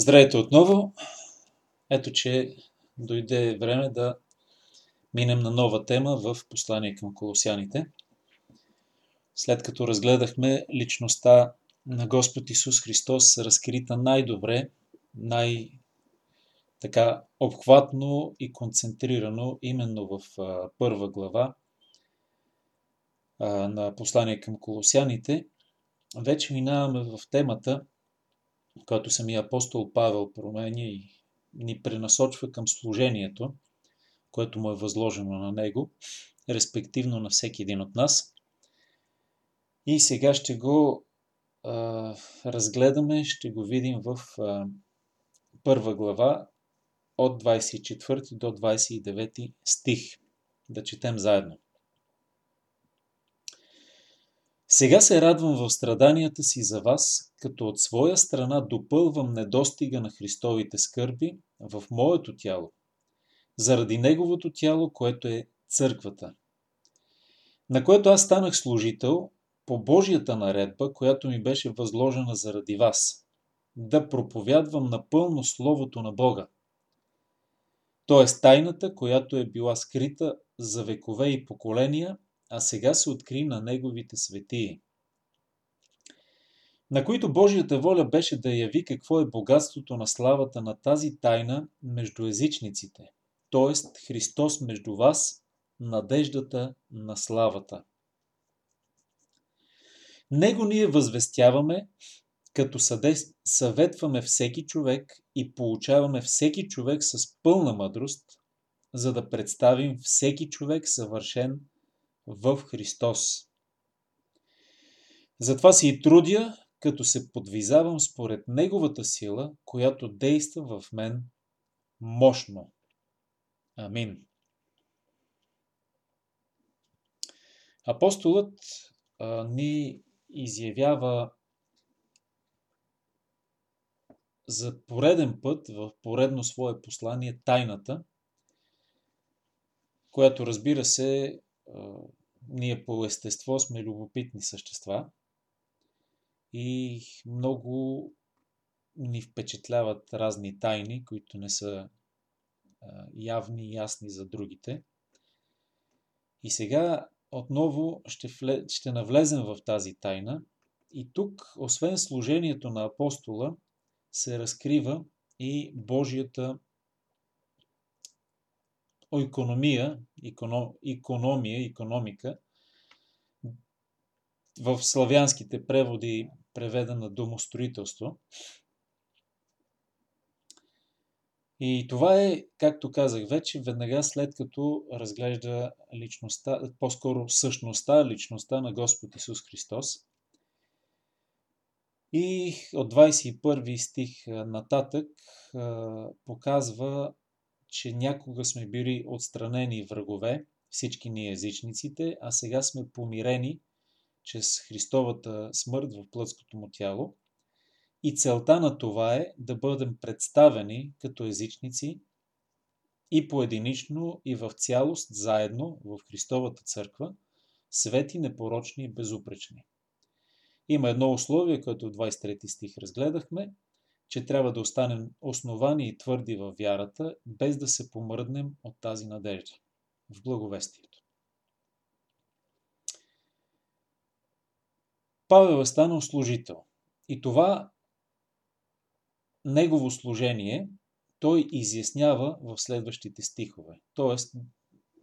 Здравейте отново! Ето, че дойде време да минем на нова тема в послание към колосяните. След като разгледахме личността на Господ Исус Христос, разкрита най-добре, най-така обхватно и концентрирано именно в първа глава на послание към колосяните, вече минаваме в темата – която самия апостол Павел променя и ни пренасочва към служението, което му е възложено на него, респективно на всеки един от нас. И сега ще го а, разгледаме, ще го видим в а, първа глава от 24 до 29 стих. Да четем заедно. Сега се радвам в страданията си за вас, като от своя страна допълвам недостига на Христовите скърби в моето тяло, заради Неговото тяло, което е църквата, на което аз станах служител по Божията наредба, която ми беше възложена заради вас, да проповядвам напълно Словото на Бога. т.е. тайната, която е била скрита за векове и поколения – а сега се откри на неговите светии, на които Божията воля беше да яви какво е богатството на славата на тази тайна между езичниците, т.е. Христос между вас, надеждата на славата. Него ние възвестяваме, като съветваме всеки човек и получаваме всеки човек с пълна мъдрост, за да представим всеки човек съвършен в Христос. Затова се и трудя, като се подвизавам според Неговата сила, която действа в мен мощно. Амин. Апостолът а, ни изявява за пореден път в поредно свое послание тайната, която разбира се ние по естество сме любопитни същества и много ни впечатляват разни тайни, които не са явни и ясни за другите. И сега отново ще, вле... ще навлезем в тази тайна. И тук, освен служението на апостола, се разкрива и Божията економия, економия, економика, в славянските преводи преведена домостроителство. И това е, както казах вече, веднага след като разглежда личността, по-скоро същността, личността на Господ Исус Христос. И от 21 стих нататък показва че някога сме били отстранени врагове, всички ние езичниците, а сега сме помирени чрез Христовата смърт в плътското му тяло. И целта на това е да бъдем представени като езичници и поединично, и в цялост заедно в Христовата църква, свети, непорочни и безупречни. Има едно условие, което в 23 стих разгледахме – че трябва да останем основани и твърди във вярата, без да се помръднем от тази надежда в благовестието. Павел е станал служител. И това негово служение той изяснява в следващите стихове. Тоест,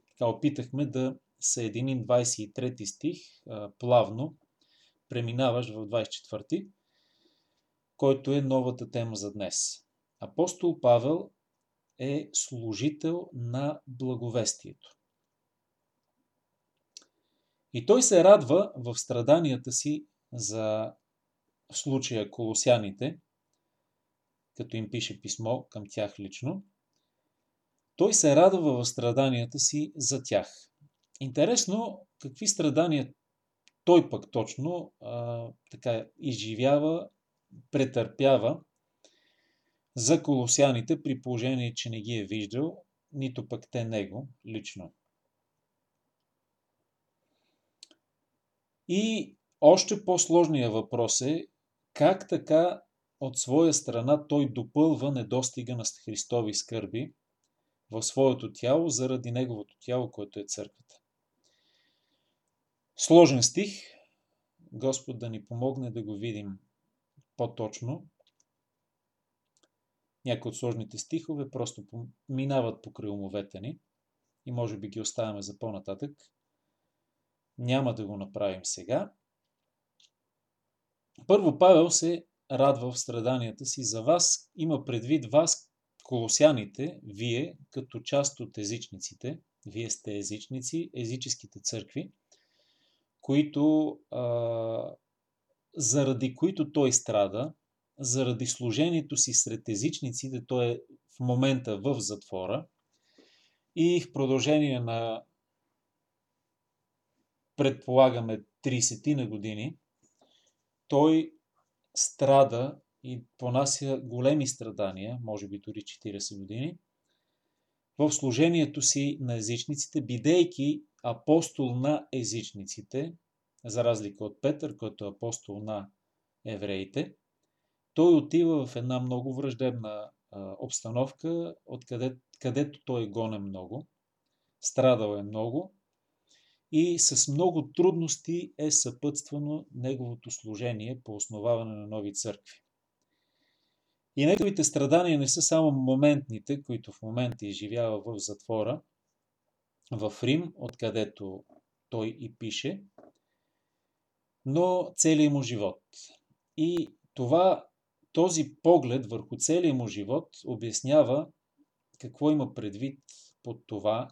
така опитахме да съединим 23 стих плавно, преминаваш в 24 който е новата тема за днес. Апостол Павел е служител на благовестието. И той се радва в страданията си за случая колосяните, като им пише писмо към тях лично. Той се радва в страданията си за тях. Интересно, какви страдания той пък точно а, така изживява претърпява за колосяните при положение, че не ги е виждал, нито пък те него лично. И още по-сложният въпрос е как така от своя страна той допълва недостига на Христови скърби в своето тяло заради неговото тяло, което е църквата. Сложен стих. Господ да ни помогне да го видим по-точно. Някои от сложните стихове просто минават покрай умовете ни и може би ги оставяме за по-нататък. Няма да го направим сега. Първо Павел се радва в страданията си за вас, има предвид вас, колосяните, вие, като част от езичниците, вие сте езичници, езическите църкви, които, а, заради които той страда, заради служението си сред езичниците, той е в момента в затвора и в продължение на предполагаме 30 на години, той страда и понася големи страдания, може би дори 40 години, в служението си на езичниците, бидейки апостол на езичниците, за разлика от Петър, който е апостол на евреите, той отива в една много враждебна а, обстановка, откъде, където той е гонен много, страдал е много и с много трудности е съпътствано неговото служение по основаване на нови църкви. И неговите страдания не са само моментните, които в момента изживява в затвора, в Рим, откъдето той и пише, но целият му живот. И това, този поглед върху целият му живот обяснява какво има предвид под това,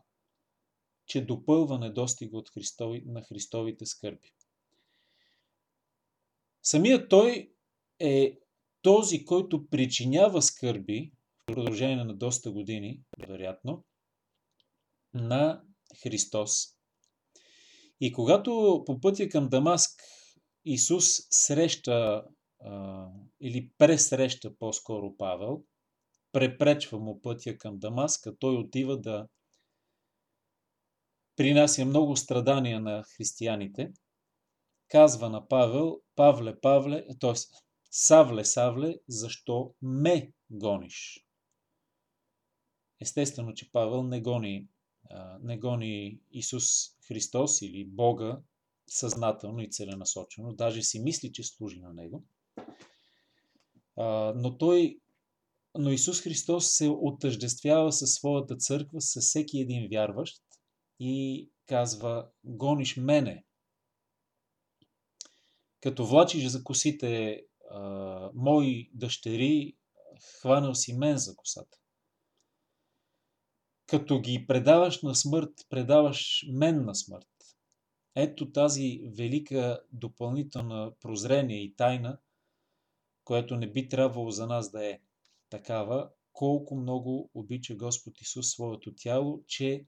че допълва недостига от Христови, на Христовите скърби. Самият той е този, който причинява скърби в продължение на доста години, вероятно, на Христос. И когато по пътя към Дамаск Исус среща или пресреща по-скоро Павел, препречва му пътя към Дамаск, а той отива да принася много страдания на християните, казва на Павел, Павле, Павле, т.е. Савле, Савле, защо ме гониш? Естествено, че Павел не гони, не гони Исус Христос или Бога съзнателно и целенасочено, даже си мисли, че служи на Него. Но той, но Исус Христос се отъждествява със своята църква, с всеки един вярващ и казва, гониш мене. Като влачиш за косите а, мои дъщери, хванал си мен за косата. Като ги предаваш на смърт, предаваш мен на смърт. Ето тази велика допълнителна прозрение и тайна, която не би трябвало за нас да е такава, колко много обича Господ Исус своето тяло, че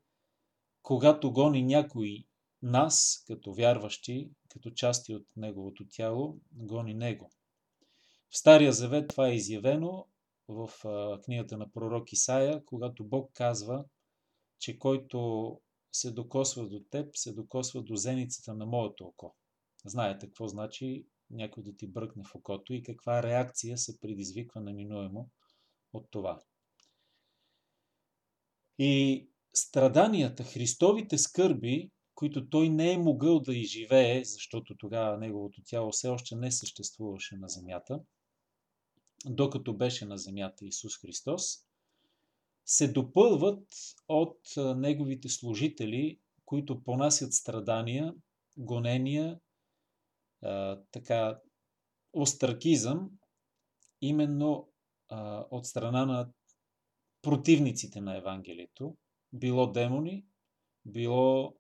когато гони някой нас, като вярващи, като части от Неговото тяло, гони Него. В Стария Завет това е изявено в книгата на пророк Исаия, когато Бог казва, че който се докосва до теб, се докосва до зеницата на моето око. Знаете какво значи някой да ти бръкне в окото и каква реакция се предизвиква неминуемо от това. И страданията, Христовите скърби, които той не е могъл да изживее, защото тогава неговото тяло все още не съществуваше на земята, докато беше на земята Исус Христос, се допълват от неговите служители, които понасят страдания, гонения, така, остракизъм, именно от страна на противниците на Евангелието, било демони, било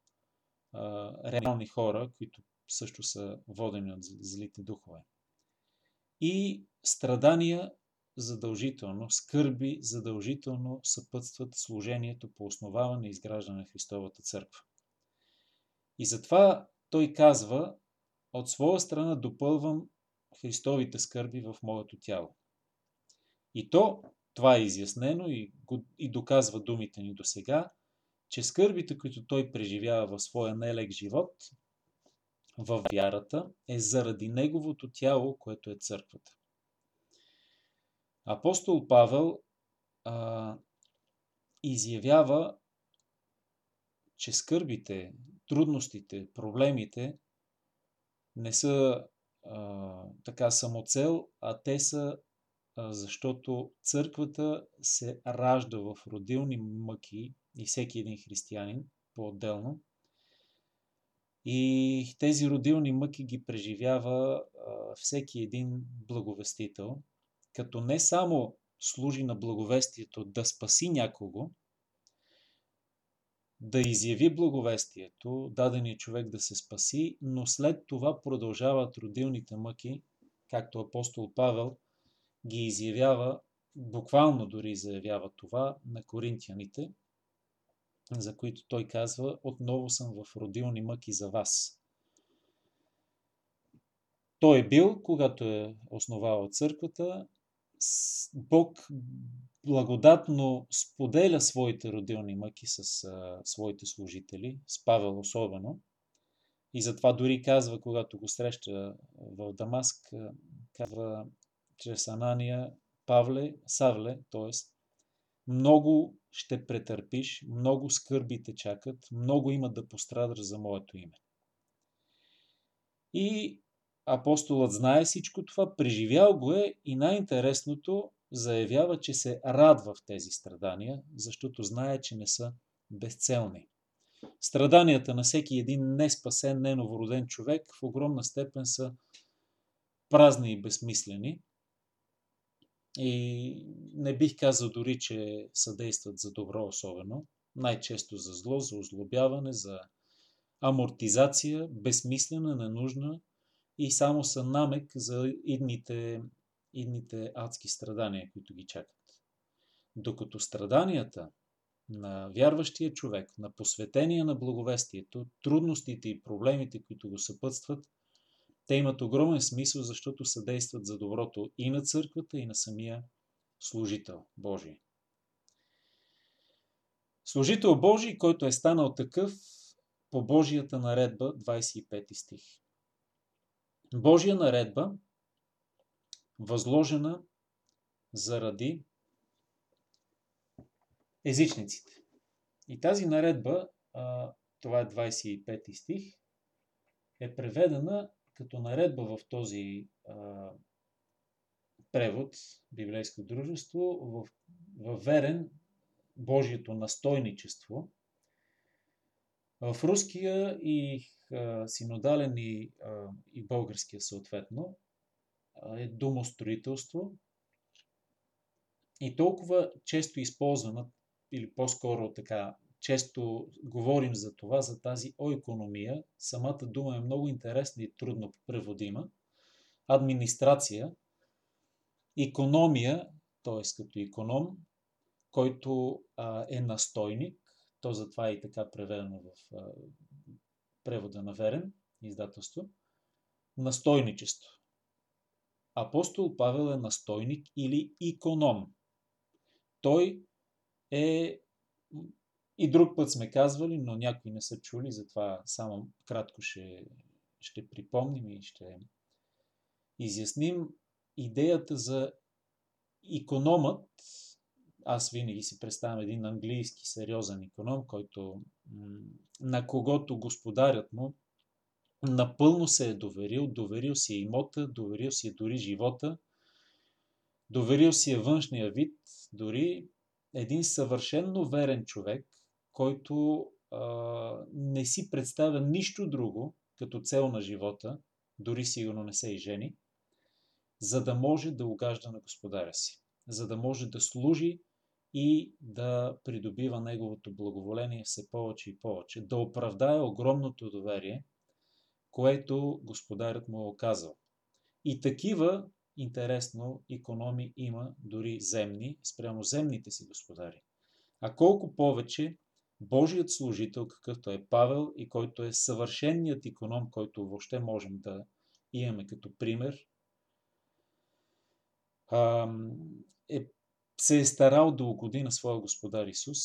а, реални хора, които също са водени от злите духове. И страдания задължително, скърби задължително съпътстват служението по основаване и изграждане на Христовата църква. И затова той казва, от своя страна допълвам Христовите скърби в моето тяло. И то това е изяснено и, и доказва думите ни до сега, че скърбите, които той преживява в своя нелек живот, в вярата, е заради неговото тяло, което е църквата. Апостол Павел а, изявява, че скърбите, трудностите, проблемите не са а, така самоцел, а те са а, защото църквата се ражда в родилни мъки и всеки един християнин по-отделно. И тези родилни мъки ги преживява а, всеки един благовестител, като не само служи на благовестието да спаси някого, да изяви благовестието, дадения човек да се спаси, но след това продължават родилните мъки, както апостол Павел ги изявява, буквално дори заявява това на коринтияните, за които той казва, отново съм в родилни мъки за вас. Той е бил, когато е основавал църквата, Бог благодатно споделя своите родилни мъки с а, своите служители, с Павел особено. И затова дори казва, когато го среща в Дамаск, казва чрез Анания, Павле, Савле, т.е. много ще претърпиш, много скърби те чакат, много има да пострадаш за моето име. И апостолът знае всичко това, преживял го е и най-интересното заявява, че се радва в тези страдания, защото знае, че не са безцелни. Страданията на всеки един неспасен, неновороден човек в огромна степен са празни и безсмислени. И не бих казал дори, че съдействат за добро особено. Най-често за зло, за озлобяване, за амортизация, безсмислена, ненужна и само са намек за идните идните адски страдания, които ги чакат. Докато страданията на вярващия човек, на посветения на благовестието, трудностите и проблемите, които го съпътстват, те имат огромен смисъл, защото съдействат за доброто и на църквата, и на самия служител Божий. Служител Божий, който е станал такъв по Божията наредба, 25 стих. Божия наредба възложена заради езичниците. И тази наредба, това е 25 стих, е преведена като наредба в този превод, библейско дружество, в, в верен Божието настойничество. В руския и синодален и, и българския съответно е домостроителство и толкова често използвана, или по-скоро така, често говорим за това, за тази оекономия. Самата дума е много интересна и трудно преводима. Администрация, економия, т.е. като економ, който а, е настойник, то затова е и така преведено в превода на Верен, издателство, настойничество. Апостол Павел е настойник или иконом. Той е и друг път сме казвали, но някои не са чули, затова само кратко ще, ще припомним и ще изясним идеята за икономът. Аз винаги си представям един английски сериозен иконом, който на когото господарят му напълно се е доверил, доверил си е имота, доверил си е дори живота, доверил си е външния вид, дори един съвършенно верен човек, който а, не си представя нищо друго като цел на живота, дори сигурно не се и жени, за да може да угажда на господаря си, за да може да служи и да придобива неговото благоволение все повече и повече, да оправдае огромното доверие – което господарят му е оказал. И такива, интересно, економи има дори земни, спрямо земните си господари. А колко повече Божият служител, какъвто е Павел и който е съвършенният економ, който въобще можем да имаме като пример, е, се е старал да угоди на своя Господар Исус,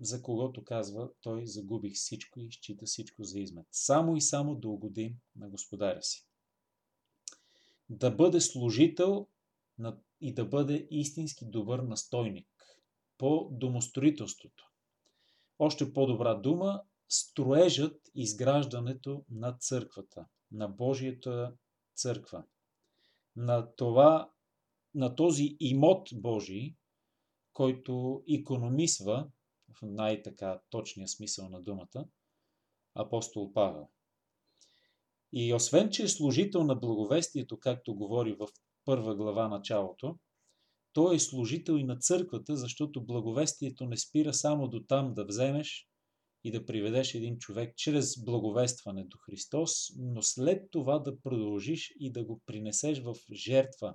за когото казва, той загубих всичко и счита всичко за измет. Само и само да угоди на господаря си. Да бъде служител и да бъде истински добър настойник по домостроителството. Още по-добра дума строежът, изграждането на църквата, на Божията църква, на, това, на този имот Божий, който економисва, в най-така точния смисъл на думата, апостол Павел. И освен, че е служител на благовестието, както говори в първа глава началото, той е служител и на църквата, защото благовестието не спира само до там да вземеш и да приведеш един човек чрез благовестване до Христос, но след това да продължиш и да го принесеш в жертва,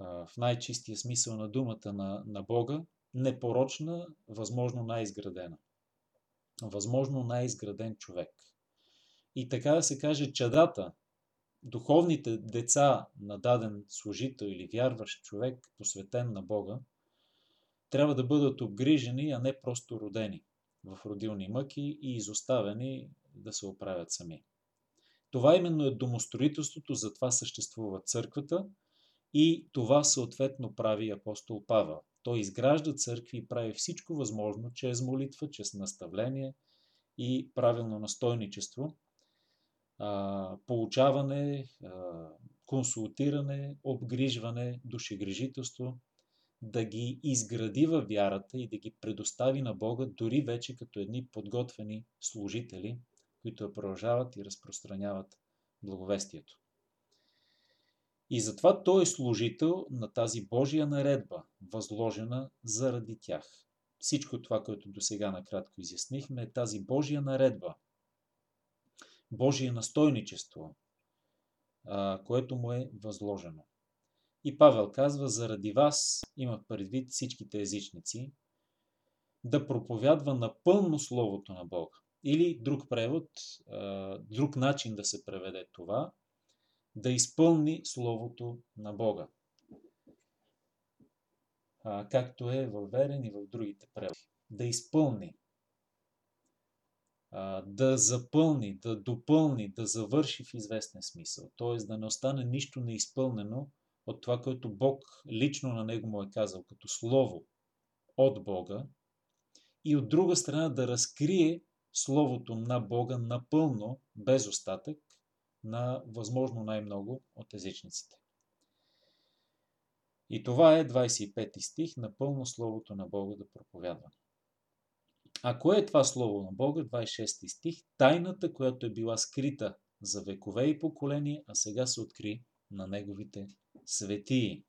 в най-чистия смисъл на думата на, на Бога, непорочна, възможно най-изградена. Възможно най-изграден човек. И така да се каже, чадата, духовните деца на даден служител или вярващ човек, посветен на Бога, трябва да бъдат обгрижени, а не просто родени в родилни мъки и изоставени да се оправят сами. Това именно е домостроителството, затова съществува църквата и това съответно прави апостол Павел. Той изгражда църкви и прави всичко възможно, чрез молитва, чрез наставление и правилно настойничество, получаване, консултиране, обгрижване, душегрижителство, да ги изгради във вярата и да ги предостави на Бога, дори вече като едни подготвени служители, които я продължават и разпространяват благовестието. И затова той е служител на тази Божия наредба, възложена заради тях. Всичко това, което до сега накратко изяснихме, е тази Божия наредба, Божие настойничество, което му е възложено. И Павел казва, заради вас, имах предвид всичките езичници, да проповядва напълно Словото на Бога. Или друг превод, друг начин да се преведе това, да изпълни Словото на Бога. Както е във и в другите преводи. Да изпълни. Да запълни, да допълни, да завърши в известен смисъл. Т.е. да не остане нищо неизпълнено от това, което Бог лично на него му е казал като слово от Бога и от друга страна да разкрие Словото на Бога напълно, без остатък, на възможно най-много от езичниците. И това е 25 стих, напълно Словото на Бога да проповядва. А кое е това Слово на Бога? 26 стих. Тайната, която е била скрита за векове и поколения, а сега се откри на Неговите светии.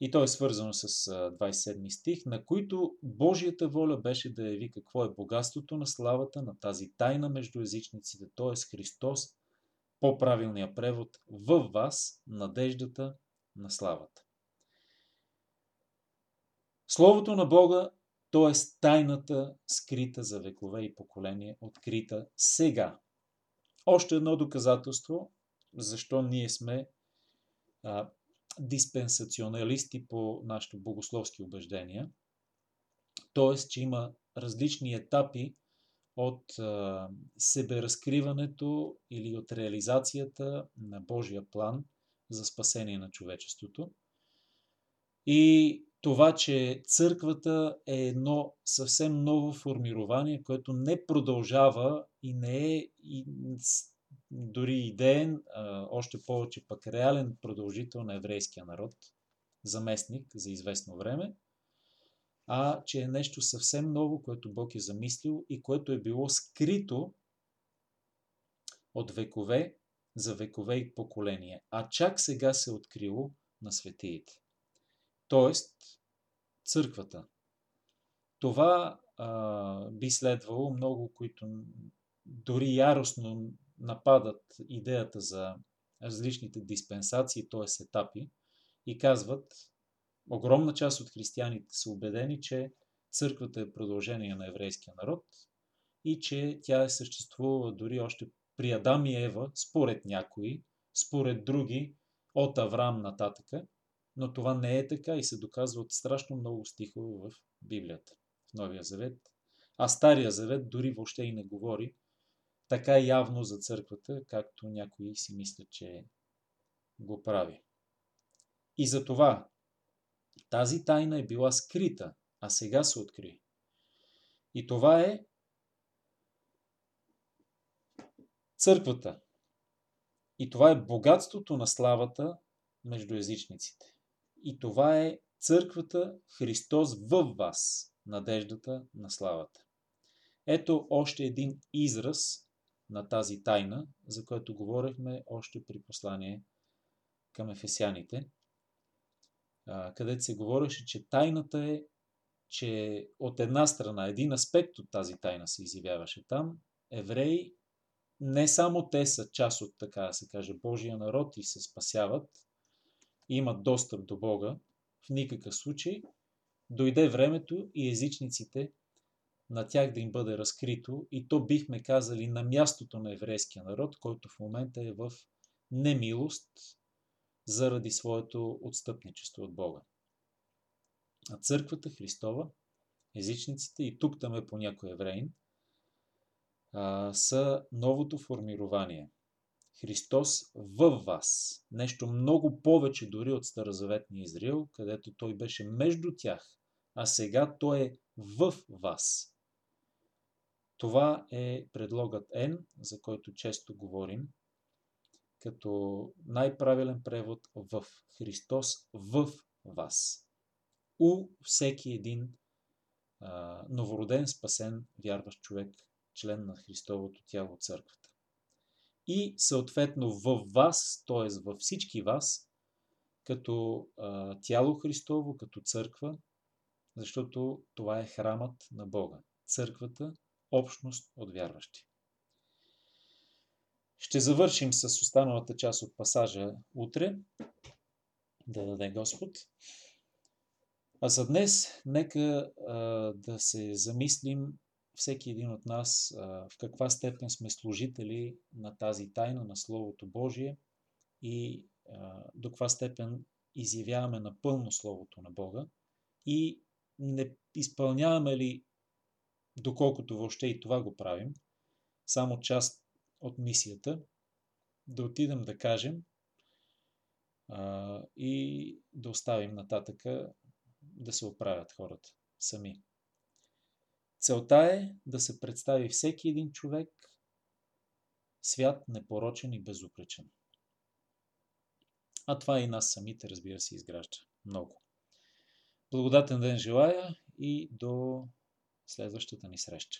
И то е свързано с 27 стих, на които Божията воля беше да яви какво е богатството на славата на тази тайна между езичниците, т.е. Христос, по-правилния превод, в вас надеждата на славата. Словото на Бога, т.е. тайната, скрита за векове и поколения, открита сега. Още едно доказателство, защо ние сме диспенсационалисти по нашите богословски убеждения. Т.е. че има различни етапи от себеразкриването или от реализацията на Божия план за спасение на човечеството. И това, че църквата е едно съвсем ново формирование, което не продължава и не е и дори идеен, още повече пък реален продължител на еврейския народ, заместник за известно време, а че е нещо съвсем ново, което Бог е замислил и което е било скрито от векове за векове и поколения, а чак сега се е открило на светиите. Тоест, църквата. Това а, би следвало много, които дори яростно нападат идеята за различните диспенсации, т.е. етапи, и казват, огромна част от християните са убедени, че църквата е продължение на еврейския народ и че тя е съществувала дори още при Адам и Ева, според някои, според други, от Авраам нататъка, но това не е така и се доказва от страшно много стихове в Библията, в Новия Завет. А Стария Завет дори въобще и не говори така явно за църквата, както някои си мислят, че го прави. И за това тази тайна е била скрита, а сега се откри. И това е църквата. И това е богатството на славата между езичниците. И това е църквата Христос в вас, надеждата на славата. Ето още един израз на тази тайна, за която говорихме още при послание към ефесяните, където се говореше, че тайната е, че от една страна, един аспект от тази тайна се изявяваше там, евреи, не само те са част от, така да се каже, Божия народ и се спасяват, имат достъп до Бога, в никакъв случай, дойде времето и езичниците на тях да им бъде разкрито и то бихме казали на мястото на еврейския народ, който в момента е в немилост заради своето отстъпничество от Бога. А църквата Христова, езичниците и тук там е по някой евреин, са новото формирование. Христос в вас. Нещо много повече дори от Старозаветния Израил, където той беше между тях, а сега той е в вас. Това е предлогът N, за който често говорим, като най-правилен превод в Христос в вас. У всеки един а, новороден, спасен, вярващ човек, член на Христовото тяло църквата. И съответно в вас, т.е. във всички вас, като а, тяло Христово, като църква, защото това е храмът на Бога. Църквата общност от вярващи. Ще завършим с останалата част от пасажа утре. Да даде Господ. А за днес нека а, да се замислим всеки един от нас а, в каква степен сме служители на тази тайна на Словото Божие и а, до каква степен изявяваме напълно Словото на Бога и не изпълняваме ли доколкото въобще и това го правим, само част от мисията, да отидем да кажем а, и да оставим нататъка да се оправят хората сами. Целта е да се представи всеки един човек свят непорочен и безупречен. А това и нас самите, разбира се, изгражда много. Благодатен ден желая и до следващата ни среща.